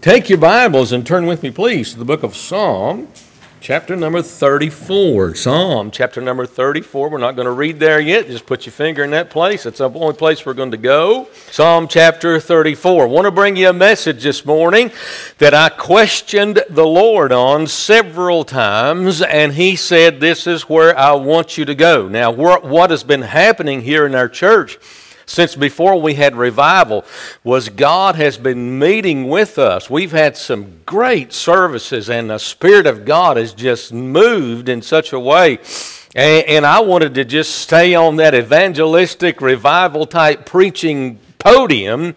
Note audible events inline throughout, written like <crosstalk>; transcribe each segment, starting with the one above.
Take your Bibles and turn with me, please, to the book of Psalm, chapter number 34. Psalm, chapter number 34. We're not going to read there yet. Just put your finger in that place. It's the only place we're going to go. Psalm, chapter 34. I want to bring you a message this morning that I questioned the Lord on several times, and He said, This is where I want you to go. Now, what has been happening here in our church? Since before we had revival was God has been meeting with us. We've had some great services, and the Spirit of God has just moved in such a way. And, and I wanted to just stay on that evangelistic revival type preaching podium.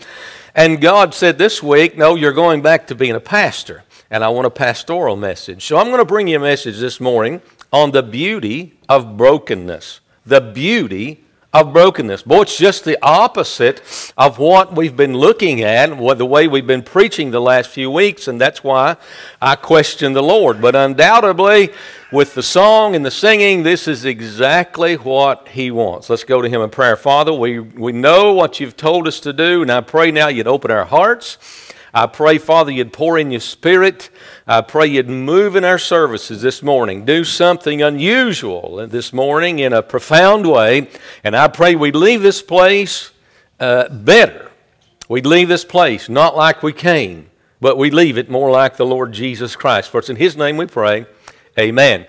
And God said this week, No, you're going back to being a pastor. And I want a pastoral message. So I'm going to bring you a message this morning on the beauty of brokenness. The beauty of brokenness. Boy, it's just the opposite of what we've been looking at, what the way we've been preaching the last few weeks, and that's why I question the Lord. But undoubtedly, with the song and the singing, this is exactly what He wants. Let's go to Him in prayer. Father, we, we know what you've told us to do, and I pray now you'd open our hearts. I pray, Father, you'd pour in your spirit. I pray you'd move in our services this morning. Do something unusual this morning in a profound way. And I pray we'd leave this place uh, better. We'd leave this place not like we came, but we leave it more like the Lord Jesus Christ. For it's in His name we pray. Amen.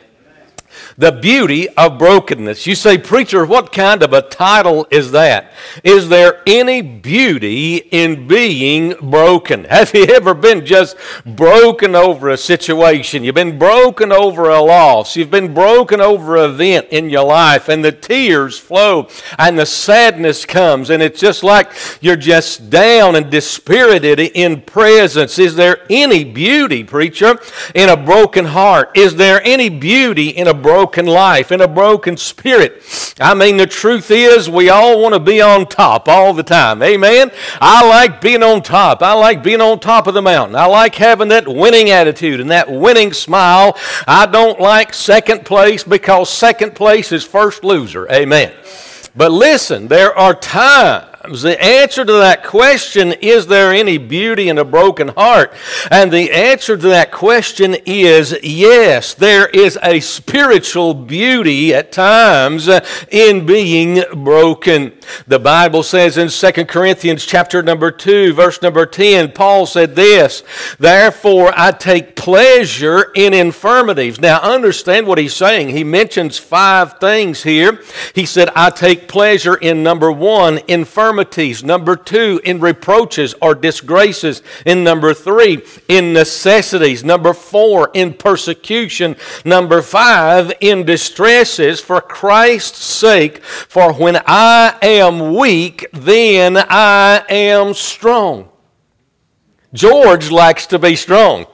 The beauty of brokenness. You say, Preacher, what kind of a title is that? Is there any beauty in being broken? Have you ever been just broken over a situation? You've been broken over a loss. You've been broken over an event in your life, and the tears flow and the sadness comes, and it's just like you're just down and dispirited in presence. Is there any beauty, preacher, in a broken heart? Is there any beauty in a broken life, in a broken spirit. I mean, the truth is, we all want to be on top all the time. Amen? I like being on top. I like being on top of the mountain. I like having that winning attitude and that winning smile. I don't like second place because second place is first loser. Amen. But listen, there are times the answer to that question, is there any beauty in a broken heart? And the answer to that question is yes, there is a spiritual beauty at times uh, in being broken. The Bible says in 2 Corinthians chapter number 2, verse number 10, Paul said this, Therefore I take pleasure in infirmities. Now understand what he's saying. He mentions five things here. He said, I take pleasure in number one, infirmities infirmities. Number two, in reproaches or disgraces. In number three, in necessities. Number four, in persecution. Number five, in distresses for Christ's sake. For when I am weak, then I am strong. George likes to be strong.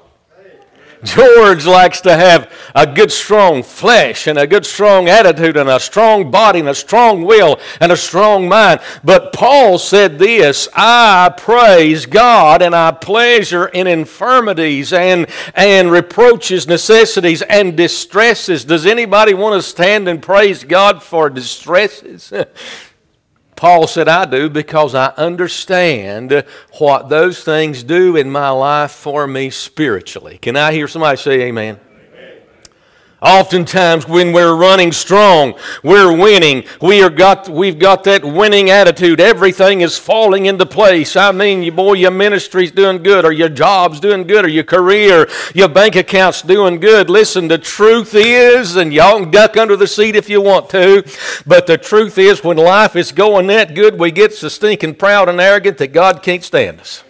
George likes to have a good, strong flesh and a good, strong attitude and a strong body and a strong will and a strong mind. But Paul said this I praise God and I pleasure in infirmities and, and reproaches, necessities, and distresses. Does anybody want to stand and praise God for distresses? <laughs> Paul said, I do because I understand what those things do in my life for me spiritually. Can I hear somebody say amen? Oftentimes, when we're running strong, we're winning. We are got, we've got that winning attitude. Everything is falling into place. I mean, you boy, your ministry's doing good, or your job's doing good, or your career, your bank account's doing good. Listen, the truth is, and y'all can duck under the seat if you want to, but the truth is, when life is going that good, we get so stinking proud and arrogant that God can't stand us.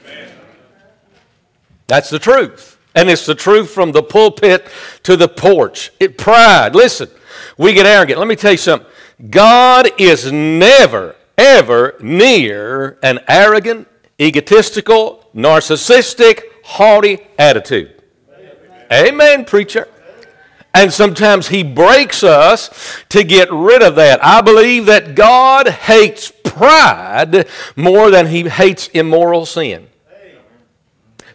That's the truth. And it's the truth from the pulpit to the porch. It pride. Listen, we get arrogant. Let me tell you something. God is never, ever near an arrogant, egotistical, narcissistic, haughty attitude. Amen, Amen preacher. And sometimes he breaks us to get rid of that. I believe that God hates pride more than he hates immoral sin.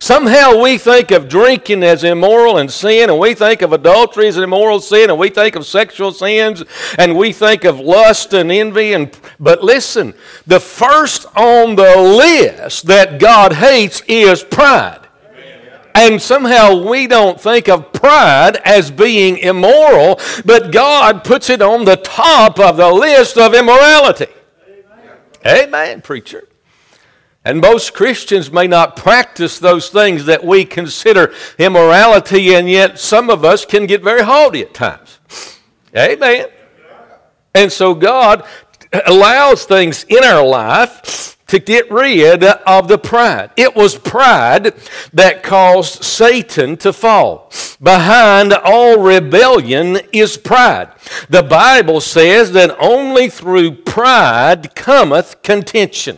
Somehow we think of drinking as immoral and sin, and we think of adultery as immoral sin, and we think of sexual sins, and we think of lust and envy. And, but listen, the first on the list that God hates is pride. And somehow we don't think of pride as being immoral, but God puts it on the top of the list of immorality. Amen, Amen preacher. And most Christians may not practice those things that we consider immorality, and yet some of us can get very haughty at times. Amen. And so God allows things in our life to get rid of the pride. It was pride that caused Satan to fall. Behind all rebellion is pride. The Bible says that only through pride cometh contention.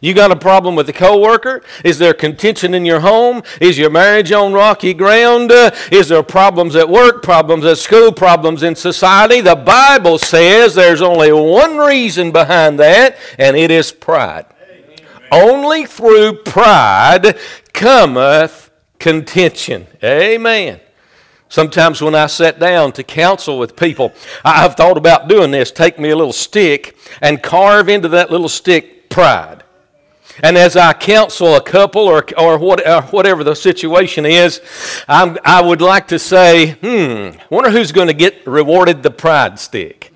You got a problem with a coworker? Is there contention in your home? Is your marriage on rocky ground? Uh, is there problems at work, problems at school, problems in society? The Bible says there's only one reason behind that, and it is pride. Amen. Only through pride cometh contention. Amen. Sometimes when I sat down to counsel with people, I've thought about doing this. Take me a little stick and carve into that little stick pride. And as I counsel a couple or, or, what, or whatever the situation is, I'm, i would like to say, hmm, wonder who's going to get rewarded the pride stick.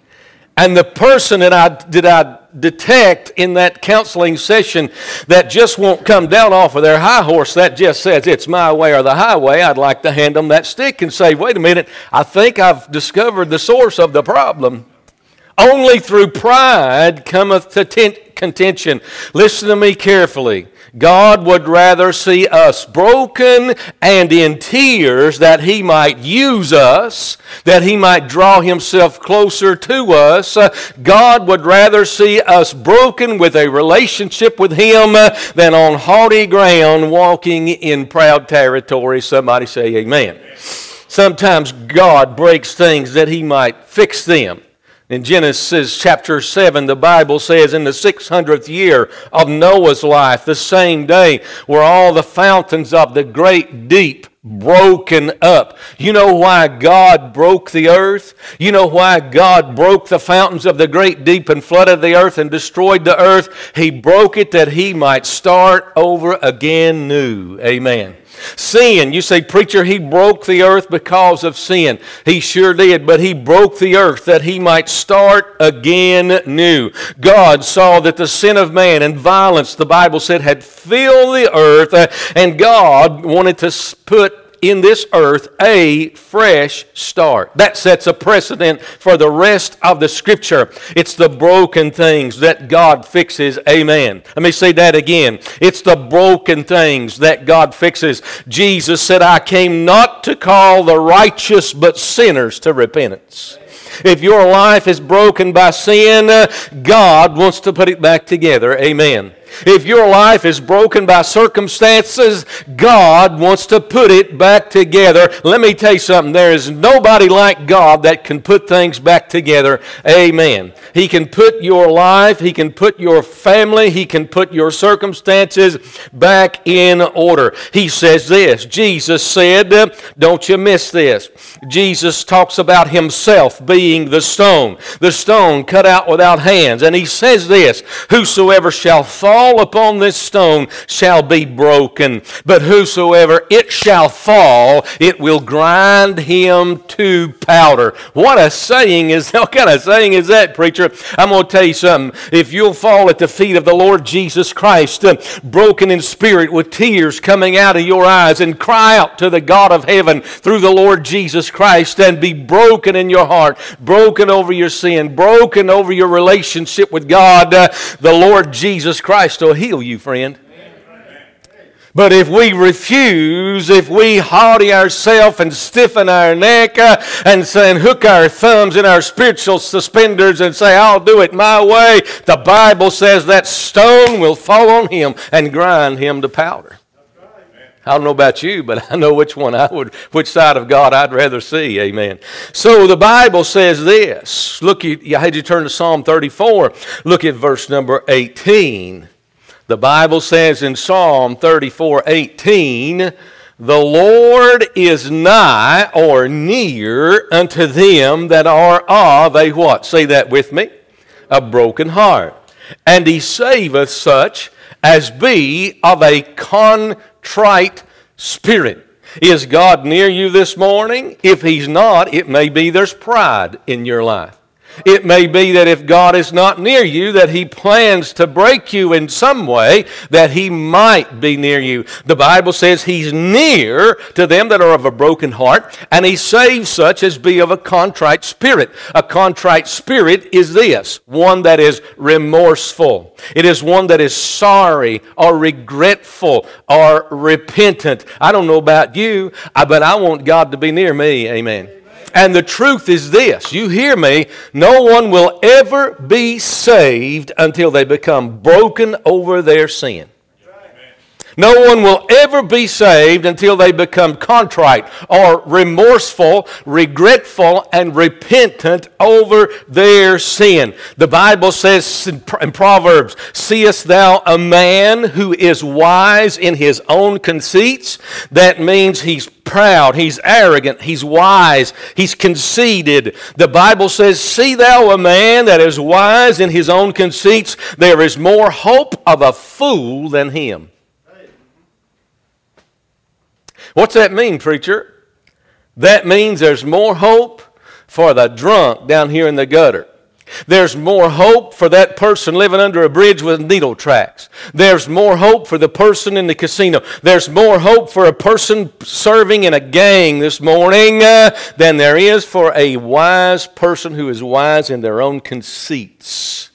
And the person that I, did I detect in that counseling session that just won't come down off of their high horse that just says it's my way or the highway, I'd like to hand them that stick and say, wait a minute, I think I've discovered the source of the problem. Only through pride cometh to contention. Listen to me carefully. God would rather see us broken and in tears that He might use us, that He might draw Himself closer to us. God would rather see us broken with a relationship with Him than on haughty ground walking in proud territory. Somebody say, Amen. Sometimes God breaks things that He might fix them. In Genesis chapter 7, the Bible says, In the 600th year of Noah's life, the same day were all the fountains of the great deep broken up. You know why God broke the earth? You know why God broke the fountains of the great deep and flooded the earth and destroyed the earth? He broke it that he might start over again new. Amen. Sin, you say, preacher, he broke the earth because of sin. He sure did, but he broke the earth that he might start again new. God saw that the sin of man and violence, the Bible said, had filled the earth, and God wanted to put in this earth a fresh start. That sets a precedent for the rest of the scripture. It's the broken things that God fixes. Amen. Let me say that again. It's the broken things that God fixes. Jesus said, I came not to call the righteous but sinners to repentance. If your life is broken by sin, God wants to put it back together. Amen. If your life is broken by circumstances, God wants to put it back together. Let me tell you something. There is nobody like God that can put things back together. Amen. He can put your life, He can put your family, He can put your circumstances back in order. He says this Jesus said, Don't you miss this. Jesus talks about Himself being the stone, the stone cut out without hands. And He says this Whosoever shall fall fall upon this stone shall be broken, but whosoever it shall fall, it will grind him to powder. What a saying is, <laughs> what kind of saying is that, preacher? I'm going to tell you something. If you'll fall at the feet of the Lord Jesus Christ, uh, broken in spirit with tears coming out of your eyes, and cry out to the God of heaven through the Lord Jesus Christ, and be broken in your heart, broken over your sin, broken over your relationship with God, uh, the Lord Jesus Christ Christ will heal you, friend. But if we refuse, if we haughty ourselves and stiffen our neck uh, and, say, and hook our thumbs in our spiritual suspenders and say, I'll do it my way, the Bible says that stone will fall on him and grind him to powder. I don't know about you, but <laughs> I know which one I would, which side of God I'd rather see. Amen. So the Bible says this. Look, I had you turn to Psalm 34. Look at verse number 18. The Bible says in Psalm 34 18, The Lord is nigh or near unto them that are of a what? Say that with me. A broken heart. And he saveth such as be of a contrite spirit. Is God near you this morning? If He's not, it may be there's pride in your life. It may be that if God is not near you, that He plans to break you in some way, that He might be near you. The Bible says He's near to them that are of a broken heart, and He saves such as be of a contrite spirit. A contrite spirit is this one that is remorseful, it is one that is sorry or regretful or repentant. I don't know about you, but I want God to be near me. Amen. And the truth is this you hear me, no one will ever be saved until they become broken over their sin. No one will ever be saved until they become contrite or remorseful, regretful, and repentant over their sin. The Bible says in Proverbs, Seest thou a man who is wise in his own conceits? That means he's proud, he's arrogant, he's wise, he's conceited. The Bible says, See thou a man that is wise in his own conceits? There is more hope of a fool than him. What's that mean, preacher? That means there's more hope for the drunk down here in the gutter. There's more hope for that person living under a bridge with needle tracks. There's more hope for the person in the casino. There's more hope for a person serving in a gang this morning uh, than there is for a wise person who is wise in their own conceits.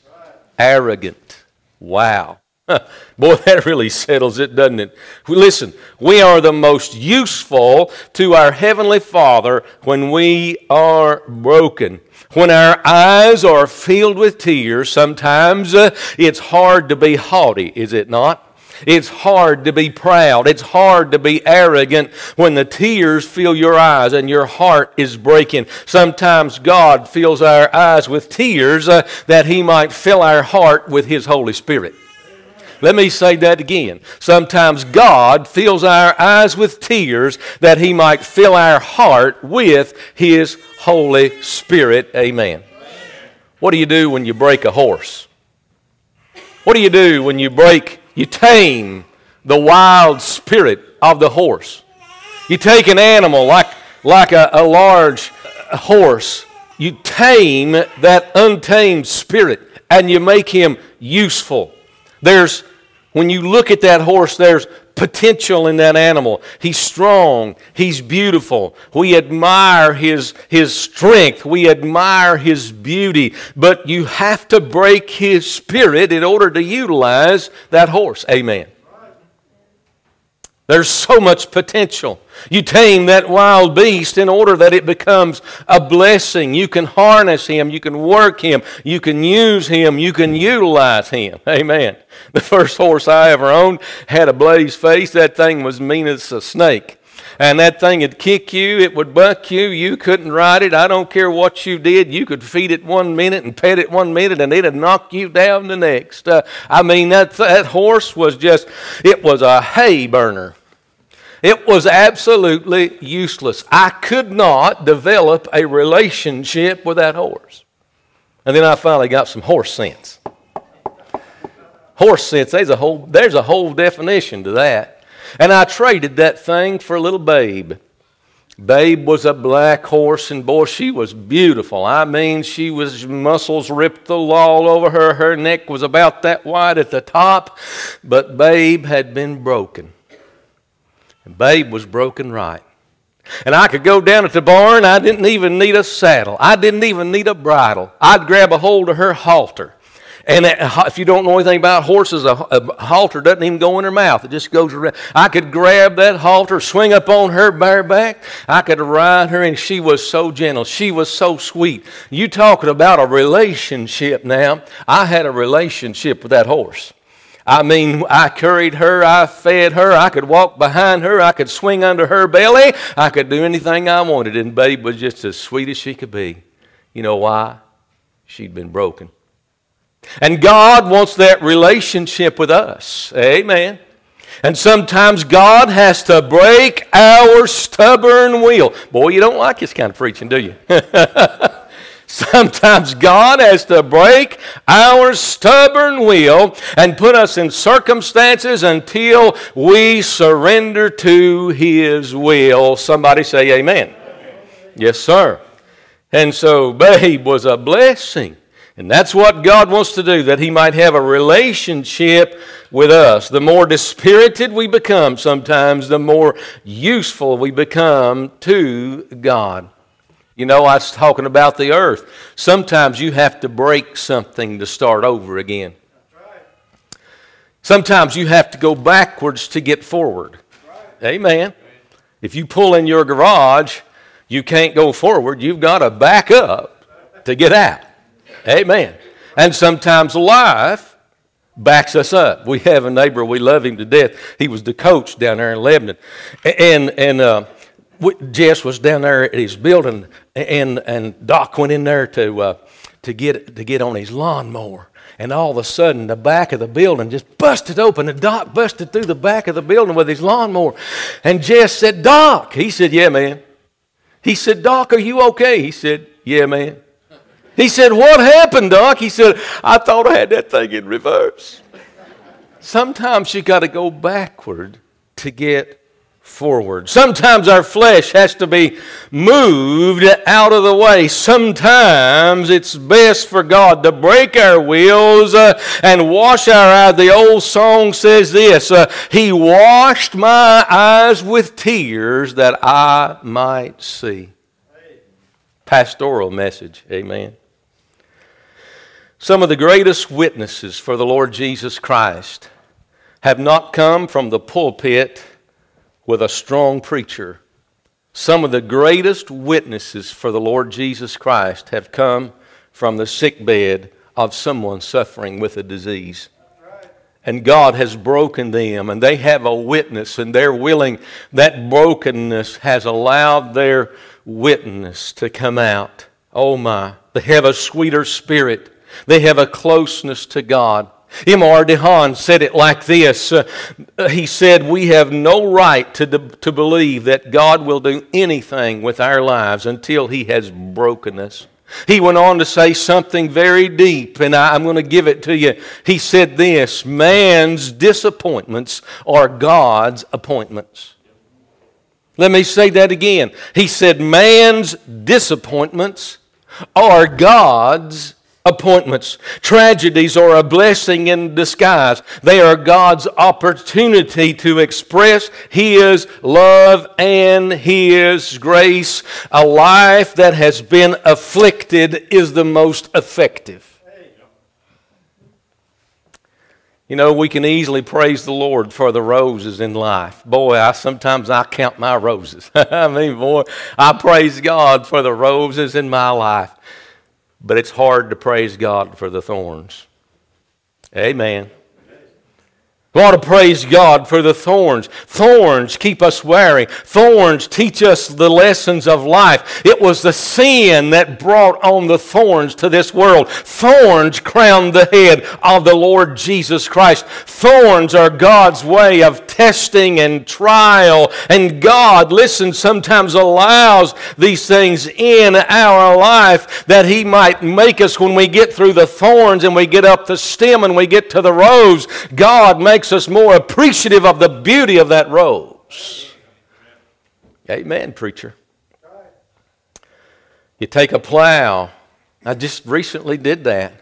Arrogant. Wow. <laughs> Boy, that really settles it, doesn't it? Listen, we are the most useful to our Heavenly Father when we are broken. When our eyes are filled with tears, sometimes uh, it's hard to be haughty, is it not? It's hard to be proud. It's hard to be arrogant when the tears fill your eyes and your heart is breaking. Sometimes God fills our eyes with tears uh, that He might fill our heart with His Holy Spirit. Let me say that again. Sometimes God fills our eyes with tears that He might fill our heart with His Holy Spirit. Amen. What do you do when you break a horse? What do you do when you break, you tame the wild spirit of the horse? You take an animal like, like a, a large horse, you tame that untamed spirit and you make him useful. There's, when you look at that horse, there's potential in that animal. He's strong. He's beautiful. We admire his, his strength. We admire his beauty. But you have to break his spirit in order to utilize that horse. Amen. There's so much potential. You tame that wild beast in order that it becomes a blessing. You can harness him, you can work him, you can use him, you can utilize him. <laughs> Amen. The first horse I ever owned had a blaze face. That thing was mean as a snake and that thing would kick you, it would buck you, you couldn't ride it. I don't care what you did. You could feed it one minute and pet it one minute, and it'd knock you down the next. Uh, I mean, that, that horse was just, it was a hay burner. It was absolutely useless. I could not develop a relationship with that horse. And then I finally got some horse sense. Horse sense, there's a whole, there's a whole definition to that. And I traded that thing for a little babe. Babe was a black horse, and boy, she was beautiful. I mean, she was muscles ripped all over her. Her neck was about that wide at the top, but Babe had been broken. And Babe was broken right. And I could go down at the barn. I didn't even need a saddle. I didn't even need a bridle. I'd grab a hold of her halter. And uh, if you don't know anything about horses, a, halter doesn't even go in her mouth. It just goes around. I could grab that halter, swing up on her bare back. I could ride her, and she was so gentle. She was so sweet. You talking about a relationship now. I had a relationship with that horse. I mean, I carried her, I fed her, I could walk behind her, I could swing under her belly, I could do anything I wanted, and Babe was just as sweet as she could be. You know why? She'd been broken. And God wants that relationship with us. Amen. And sometimes God has to break our stubborn will. Boy, you don't like this kind of preaching, do you? <laughs> Sometimes God has to break our stubborn will and put us in circumstances until we surrender to His will. Somebody say amen. amen. Yes, sir. And so, babe was a blessing. And that's what God wants to do, that He might have a relationship with us. The more dispirited we become sometimes, the more useful we become to God. You know, I was talking about the earth. Sometimes you have to break something to start over again. Sometimes you have to go backwards to get forward. Amen. If you pull in your garage, you can't go forward. You've got to back up to get out. Amen. And sometimes life backs us up. We have a neighbor, we love him to death. He was the coach down there in Lebanon. And, and uh, Jess was down there at his building, and, and Doc went in there to, uh, to, get, to get on his lawnmower. And all of a sudden, the back of the building just busted open. And Doc busted through the back of the building with his lawnmower. And Jess said, Doc. He said, Yeah, man. He said, Doc, are you okay? He said, Yeah, man. He said, What happened, Doc? He said, I thought I had that thing in reverse. Sometimes you got to go backward to get forward. Sometimes our flesh has to be moved out of the way. Sometimes it's best for God to break our wheels uh, and wash our eyes. The old song says this uh, He washed my eyes with tears that I might see. Pastoral message. Amen. Some of the greatest witnesses for the Lord Jesus Christ have not come from the pulpit with a strong preacher. Some of the greatest witnesses for the Lord Jesus Christ have come from the sick bed of someone suffering with a disease. And God has broken them, and they have a witness, and they're willing. That brokenness has allowed their witness to come out. Oh my, they have a sweeter spirit, they have a closeness to God. M.R. DeHaan said it like this uh, He said, We have no right to, to believe that God will do anything with our lives until He has broken us. He went on to say something very deep, and I, I'm going to give it to you. He said this Man's disappointments are God's appointments. Let me say that again. He said, Man's disappointments are God's appointments. Tragedies are a blessing in disguise. They are God's opportunity to express His love and His grace. A life that has been afflicted is the most effective. You know, we can easily praise the Lord for the roses in life. Boy, I sometimes I count my roses. <laughs> I mean, boy, I praise God for the roses in my life but it's hard to praise God for the thorns. Amen. We ought to praise God for the thorns. Thorns keep us wary. Thorns teach us the lessons of life. It was the sin that brought on the thorns to this world. Thorns crown the head of the Lord Jesus Christ. Thorns are God's way of testing and trial. And God, listen, sometimes allows these things in our life that He might make us when we get through the thorns and we get up the stem and we get to the rose. God makes makes us more appreciative of the beauty of that rose. Amen, preacher. You take a plow. I just recently did that.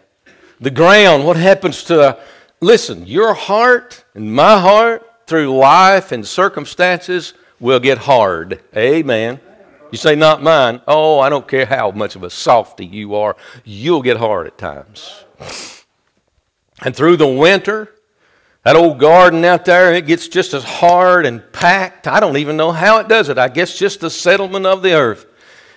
The ground, what happens to, listen, your heart and my heart through life and circumstances will get hard. Amen. You say, not mine. Oh, I don't care how much of a softy you are, you'll get hard at times. And through the winter, that old garden out there, it gets just as hard and packed. I don't even know how it does it. I guess just the settlement of the earth.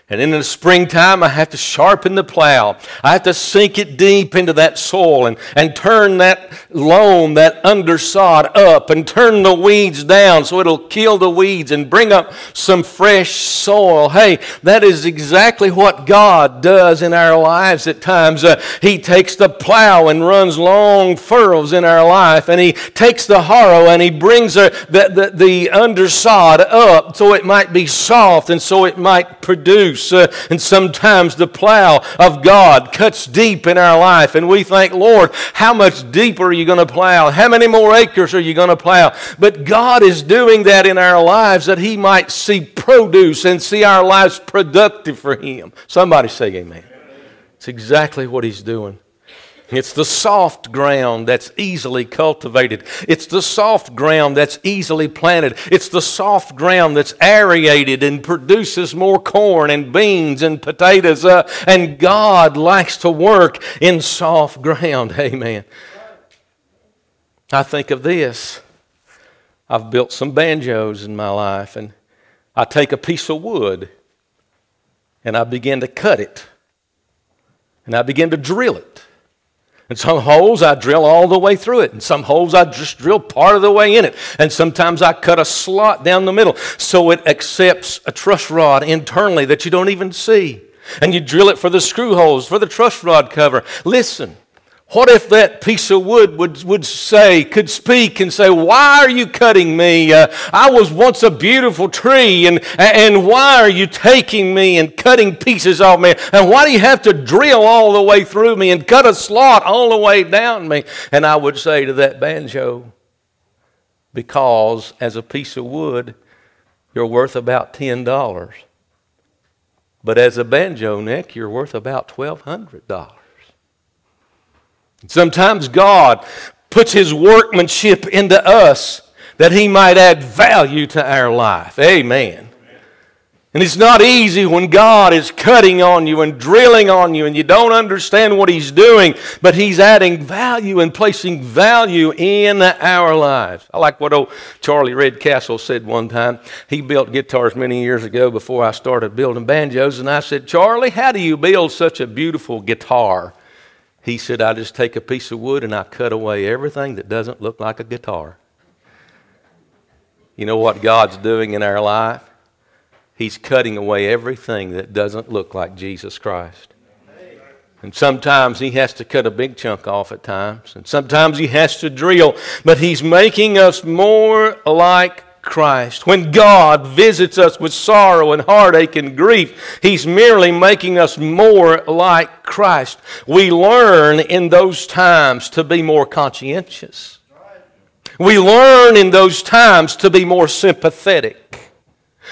And in the springtime, I have to sharpen the plow. I have to sink it deep into that soil and, and turn that loam, that undersod up and turn the weeds down so it'll kill the weeds and bring up some fresh soil. Hey, that is exactly what God does in our lives at times. Uh, he takes the plow and runs long furrows in our life, and He takes the harrow and He brings the, the, the, the undersod up so it might be soft and so it might produce Uh, and sometimes the plow of God cuts deep in our life, and we think, Lord, how much deeper are you going to plow? How many more acres are you going to plow? But God is doing that in our lives that He might see produce and see our lives productive for Him. Somebody say, Amen. It's exactly what He's doing. It's the soft ground that's easily cultivated. It's the soft ground that's easily planted. It's the soft ground that's aerated and produces more corn and beans and potatoes. Uh, and God likes to work in soft ground. <laughs> Amen. I think of this. I've built some banjos in my life, and I take a piece of wood and I begin to cut it and I begin to drill it. And some holes I drill all the way through it, and some holes I just drill part of the way in it. And sometimes I cut a slot down the middle so it accepts a truss rod internally that you don't even see. And you drill it for the screw holes, for the truss rod cover. Listen, what if that piece of wood would, would say, could speak and say, Why are you cutting me? Uh, I was once a beautiful tree, and, and why are you taking me and cutting pieces off me? And why do you have to drill all the way through me and cut a slot all the way down me? And I would say to that banjo, Because as a piece of wood, you're worth about $10. But as a banjo neck, you're worth about $1,200. Sometimes God puts His workmanship into us that He might add value to our life. Amen. And it's not easy when God is cutting on you and drilling on you and you don't understand what He's doing, but He's adding value and placing value in our lives. I like what old Charlie Redcastle said one time. He built guitars many years ago before I started building banjos, and I said, Charlie, how do you build such a beautiful guitar? He said, I just take a piece of wood and I cut away everything that doesn't look like a guitar. You know what God's doing in our life? He's cutting away everything that doesn't look like Jesus Christ. And sometimes he has to cut a big chunk off at times. And sometimes he has to drill. But he's making us more like Christ. When God visits us with sorrow and heartache and grief, He's merely making us more like Christ. We learn in those times to be more conscientious. We learn in those times to be more sympathetic.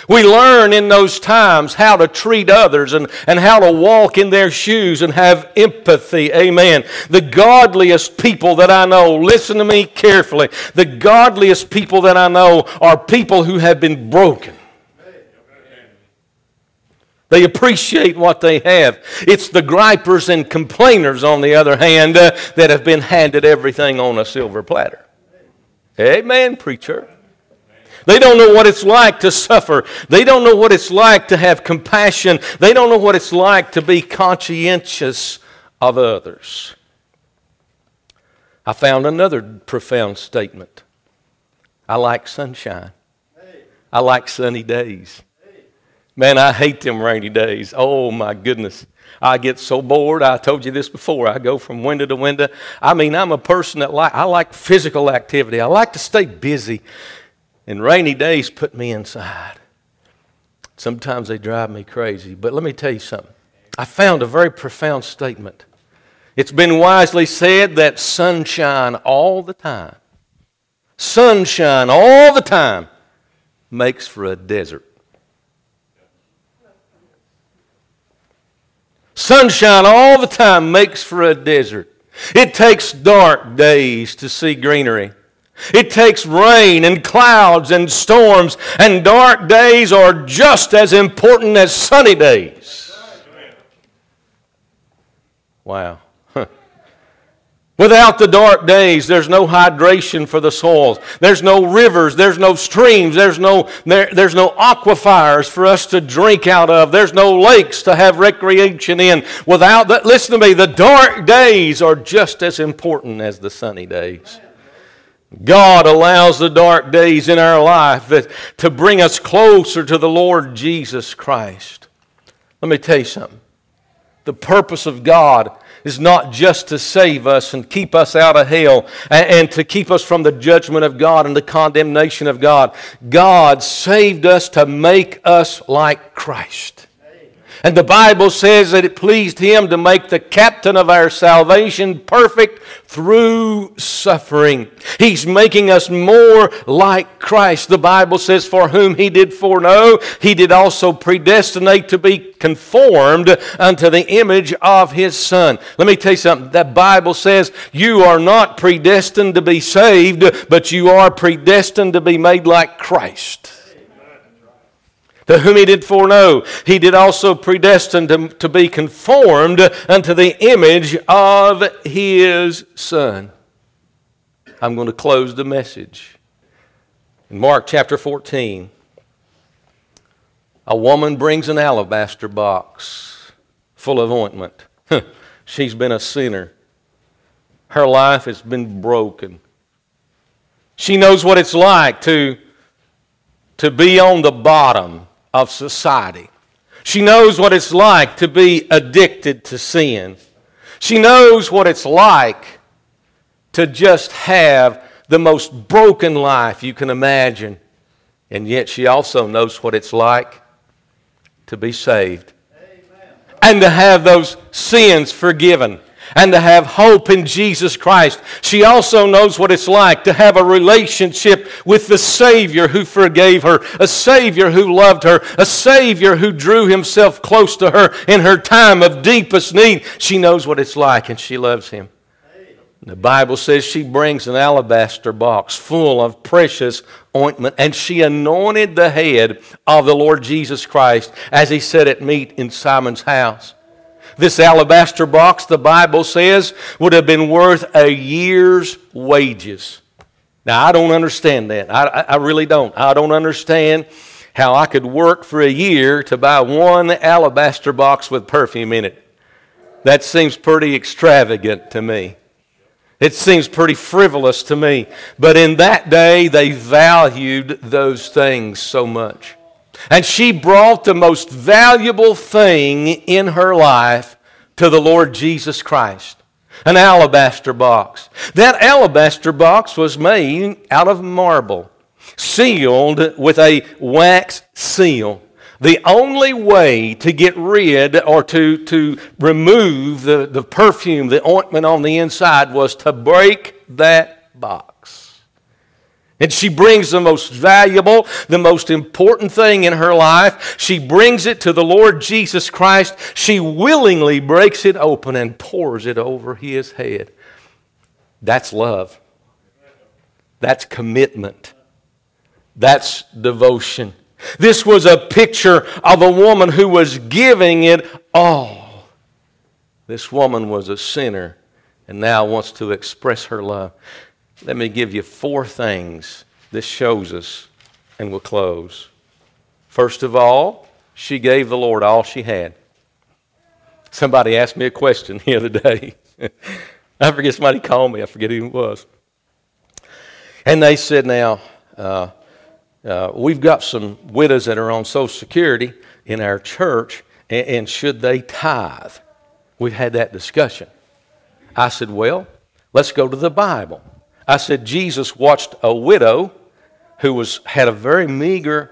We learn in those times how to treat others and, and how to walk in their shoes and have empathy. Amen. The godliest people that I know, listen to me carefully, the godliest people that I know are people who have been broken. They appreciate what they have. It's the gripers and complainers, on the other hand, uh, that have been handed everything on a silver platter. Amen, preacher. They don't know what it's like to suffer. They don't know what it's like to have compassion. They don't know what it's like to be conscientious of others. I found another profound statement. I like sunshine. I like sunny days. Man, I hate them rainy days. Oh my goodness. I get so bored. I told you this before. I go from window to window. I mean, I'm a person that like I like physical activity. I like to stay busy. And rainy days put me inside. Sometimes they drive me crazy. But let me tell you something. I found a very profound statement. It's been wisely said that sunshine all the time, sunshine all the time makes for a desert. Sunshine all the time makes for a desert. It takes dark days to see greenery. It takes rain and clouds and storms, and dark days are just as important as sunny days. Wow. Without the dark days, there's no hydration for the soils. There's no rivers. There's no streams. There's no, there, there's no aquifers for us to drink out of. There's no lakes to have recreation in. Without that, listen to me, the dark days are just as important as the sunny days. God allows the dark days in our life to bring us closer to the Lord Jesus Christ. Let me tell you something. The purpose of God is not just to save us and keep us out of hell and, to keep us from the judgment of God and the condemnation of God. God saved us to make us like Christ. And the Bible says that it pleased him to make the captain of our salvation perfect through suffering. He's making us more like Christ. The Bible says, For whom he did foreknow, he did also predestinate to be conformed unto the image of his Son. Let me tell you something. That Bible says you are not predestined to be saved, but you are predestined to be made like Christ. To whom he did foreknow, he did also predestine to, to be conformed unto the image of his Son. I'm going to close the message. In Mark chapter 14, a woman brings an alabaster box full of ointment. She's been a sinner. Her life has been broken. She knows what it's like to, to be on the bottom of society. She knows what it's like to be addicted to sin. She knows what it's like to just have the most broken life you can imagine. And yet she also knows what it's like to be saved Amen. and to have those sins forgiven and to have hope in Jesus Christ. She also knows what it's like to have a relationship with the Savior who forgave her, a Savior who loved her, a Savior who drew himself close to her in her time of deepest need. She knows what it's like and she loves him. The Bible says she brings an alabaster box full of precious ointment, and she anointed the head of the Lord Jesus Christ as he sat at meat in Simon's house. This alabaster box, the Bible says, would have been worth a year's wages. Now, I don't understand that. I, I really don't. I don't understand how I could work for a year to buy one alabaster box with perfume in it. That seems pretty extravagant to me. It seems pretty frivolous to me. But in that day, they valued those things so much. And she brought the most valuable thing in her life to the Lord Jesus Christ an alabaster box. That alabaster box was made out of marble, sealed with a wax seal. The only way to get rid or to, to remove the, the perfume, the ointment on the inside, was to break that box. And she brings the most valuable, the most important thing in her life. She brings it to the Lord Jesus Christ. She willingly breaks it open and pours it over his head. That's love. That's commitment. That's devotion. This was a picture of a woman who was giving it all. This woman was a sinner and now wants to express her love. Let me give you four things this shows us, and we'll close. First of all, she gave the Lord all she had. Somebody asked me a question <laughs> the other day. <laughs> I forget somebody called me, I forget who it was. And they said, Now, uh, uh, we've got some widows that are on Social Security in our church, and, and should they tithe? We've had that discussion. I said, Well, let's go to the Bible. I said, Jesus watched a widow who was, had a very meager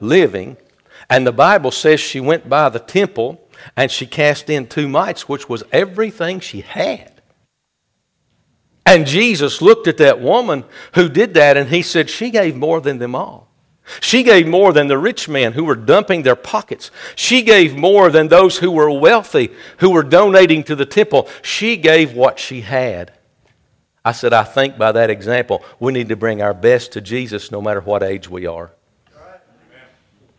living, and the Bible says she went by the temple and she cast in two mites, which was everything she had. And Jesus looked at that woman who did that and he said, She gave more than them all. She gave more than the rich men who were dumping their pockets. She gave more than those who were wealthy, who were donating to the temple. She gave what she had. I said, I think by that example, we need to bring our best to Jesus no matter what age we are.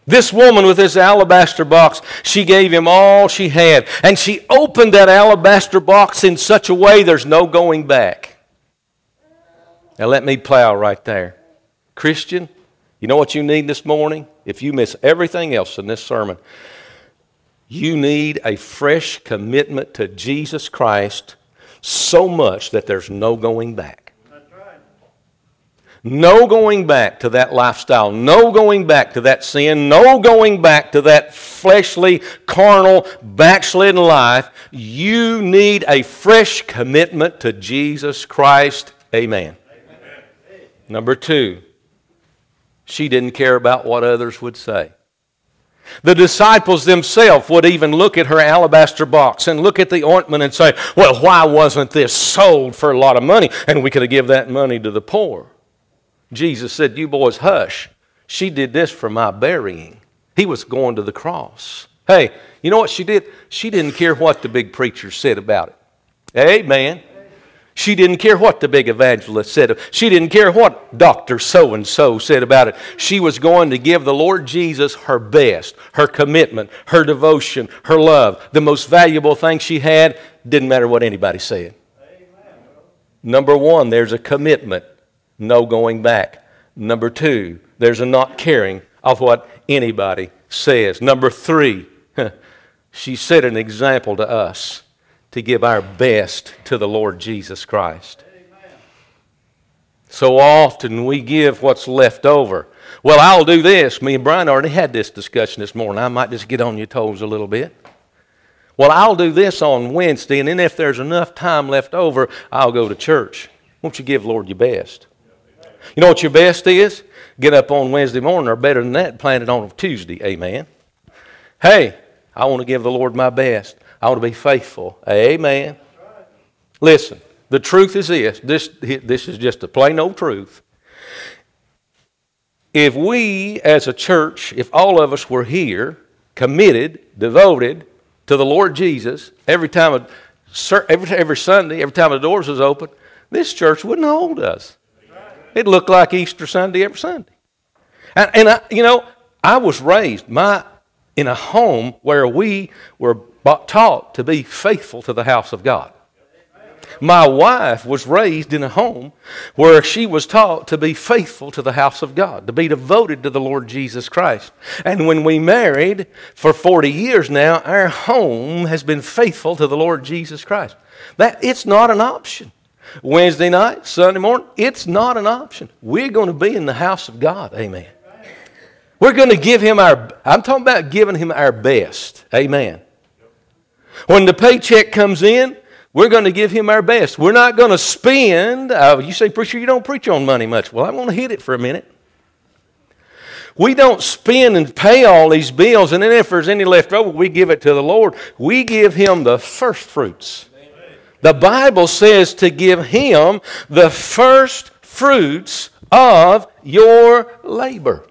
This woman with this alabaster box, she gave him all she had. And she opened that alabaster box in such a way there's no going back. Now let me plow right there. Christian, you know what you need this morning? If you miss everything else in this sermon, you need a fresh commitment to Jesus Christ so much that there's no going back. No going back to that lifestyle. No going back to that sin. No going back to that fleshly, carnal, backslidden life. You need a fresh commitment to Jesus Christ. Amen. Amen. Number two, she didn't care about what others would say. The disciples themselves would even look at her alabaster box and look at the ointment and say, Well, why wasn't this sold for a lot of money and we could have given that money to the poor? Jesus said, You boys, hush. She did this for my burying. He was going to the cross. Hey, you know what she did? She didn't care what the big preacher said about it. Amen. She didn't care what the big evangelist said. She didn't care what Dr. So and so said about it. She was going to give the Lord Jesus her best, her commitment, her devotion, her love. The most valuable thing she had didn't matter what anybody said. Number one, there's a commitment, no going back. Number two, there's a not caring of what anybody says. Number three, <laughs> she set an example to us to give our best to the Lord Jesus Christ. So often we give what's left over. Well, I'll do this. Me and Brian already had this discussion this morning. I might just get on your toes a little bit. Well, I'll do this on Wednesday, and then if there's enough time left over, I'll go to church. Won't you give Lord your best? You know what your best is? Get up on Wednesday morning, or better than that, plan it on Tuesday. Amen. Hey, I want to give the Lord my best. I want to be faithful. Amen. Listen, the truth is this. This, this is just a plain old truth. If we as a church, if all of us were here, committed, devoted to the Lord Jesus, every time, every, every Sunday, every time the doors was open, this church wouldn't hold us. It looked like Easter Sunday every Sunday. And, and I, you know, I was raised my, in a home where we were but taught to be faithful to the house of God. My wife was raised in a home where she was taught to be faithful to the house of God, to be devoted to the Lord Jesus Christ. And when we married for 40 years now, our home has been faithful to the Lord Jesus Christ. That it's not an option. Wednesday night, Sunday morning, it's not an option. We're going to be in the house of God. Amen. We're going to give him our I'm talking about giving him our best. Amen. When the paycheck comes in, we're going to give him our best. We're not going to spend. Uh, you say, Preacher, you don't preach on money much. Well, I'm going to hit it for a minute. We don't spend and pay all these bills, and then if there's any left over, we give it to the Lord. We give him the first fruits. The Bible says to give him the first fruits of your labor.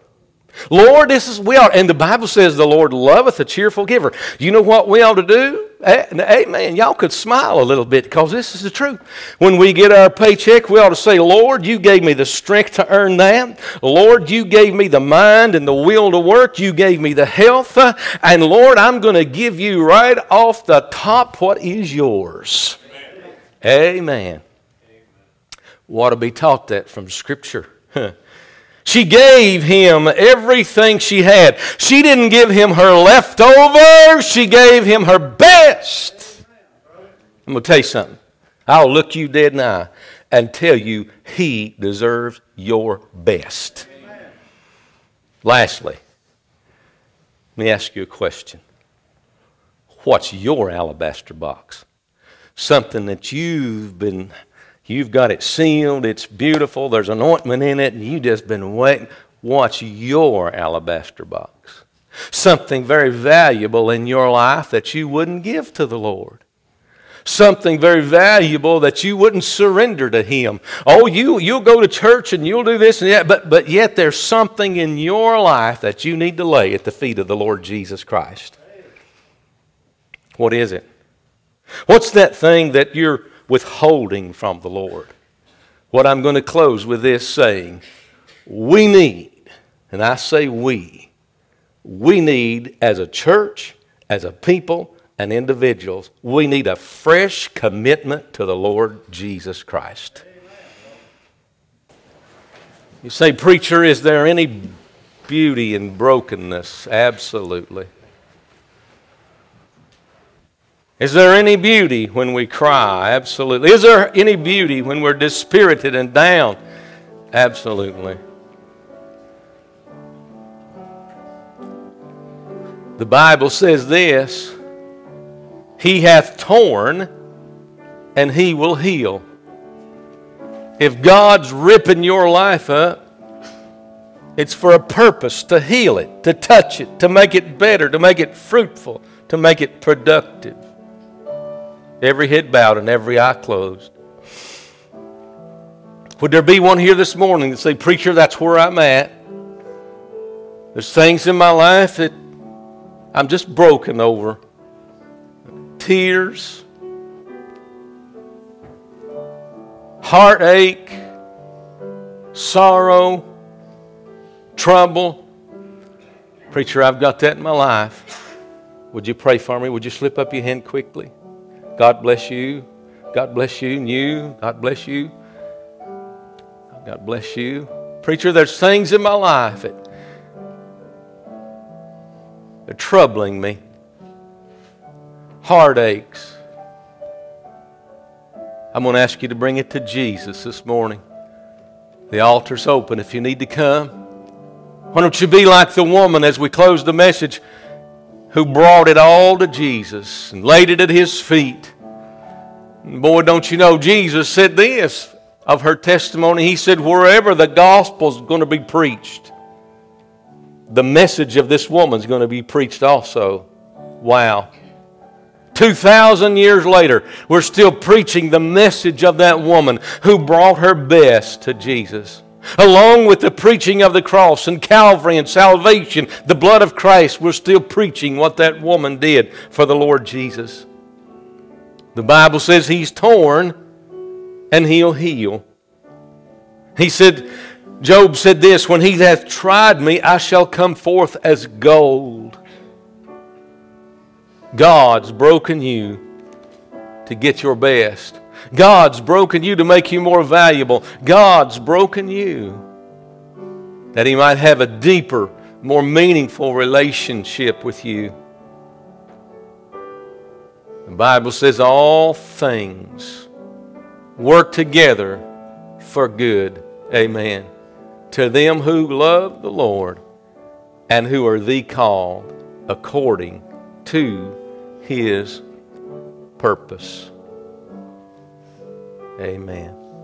Lord, this is we are. and the Bible says the Lord loveth a cheerful giver. You know what we ought to do? Amen. Y'all could smile a little bit because this is the truth. When we get our paycheck, we ought to say, Lord, you gave me the strength to earn that. Lord, you gave me the mind and the will to work. You gave me the health. And Lord, I'm going to give you right off the top what is yours. Amen. Amen. We ought to be taught that from Scripture. She gave him everything she had. She didn't give him her leftovers, she gave him her best. I'm going to tell you something. I'll look you dead in the eye and tell you he deserves your best. Lastly, let me ask you a question. What's your alabaster box? Something that you've been You've got it sealed, it's beautiful, there's an ointment in it, and you've just been waiting. What's your alabaster box? Something very valuable in your life that you wouldn't give to the Lord. Something very valuable that you wouldn't surrender to Him. Oh, you, you'll go to church and you'll do this and that, but, but yet there's something in your life that you need to lay at the feet of the Lord Jesus Christ. What is it? What's that thing that you're withholding from the Lord. What I'm going to close with this saying we need, and I say we, we need as a church, as a people, and individuals, we need a fresh commitment to the Lord Jesus Christ. You say, Preacher, is there any beauty in brokenness? Absolutely. Is there any beauty when we cry? Absolutely. Is there any beauty when we're dispirited and down? Absolutely. The Bible says this He hath torn and He will heal. If God's ripping your life up, It's for a purpose to heal it, to touch it, to make it better, to make it fruitful, to make it productive. Every head bowed and every eye closed. Would there be one here this morning that say, Preacher, that's where I'm at? There's things in my life that I'm just broken over. Tears, heartache, sorrow, trouble. Preacher, I've got that in my life. Would you pray for me? Would you slip up your hand quickly? God bless you. God bless you you. God bless you. God bless you. Preacher, there's things in my life that are troubling me. Heartaches. I'm going to ask you to bring it to Jesus this morning. The altar's open if you need to come. Why don't you be like the woman as we close the message who brought it all to Jesus and laid it at his feet? And boy, don't you know, Jesus said this of her testimony. He said, Wherever the gospel's going to be preached, the message of this woman's going to be preached also. Wow. 2,000 years later, we're still preaching the message of that woman who brought her best to Jesus. Along with the preaching of the cross and Calvary and salvation, the blood of Christ, we're still preaching what that woman did for the Lord Jesus. The Bible says he's torn and he'll heal. He said, Job said this When he hath tried me, I shall come forth as gold. God's broken you to get your best. God's broken you to make you more valuable. God's broken you that He might have a deeper, more meaningful relationship with you. The Bible says all things work together for good. Amen. To them who love the Lord and who are the called according to his purpose. Amen.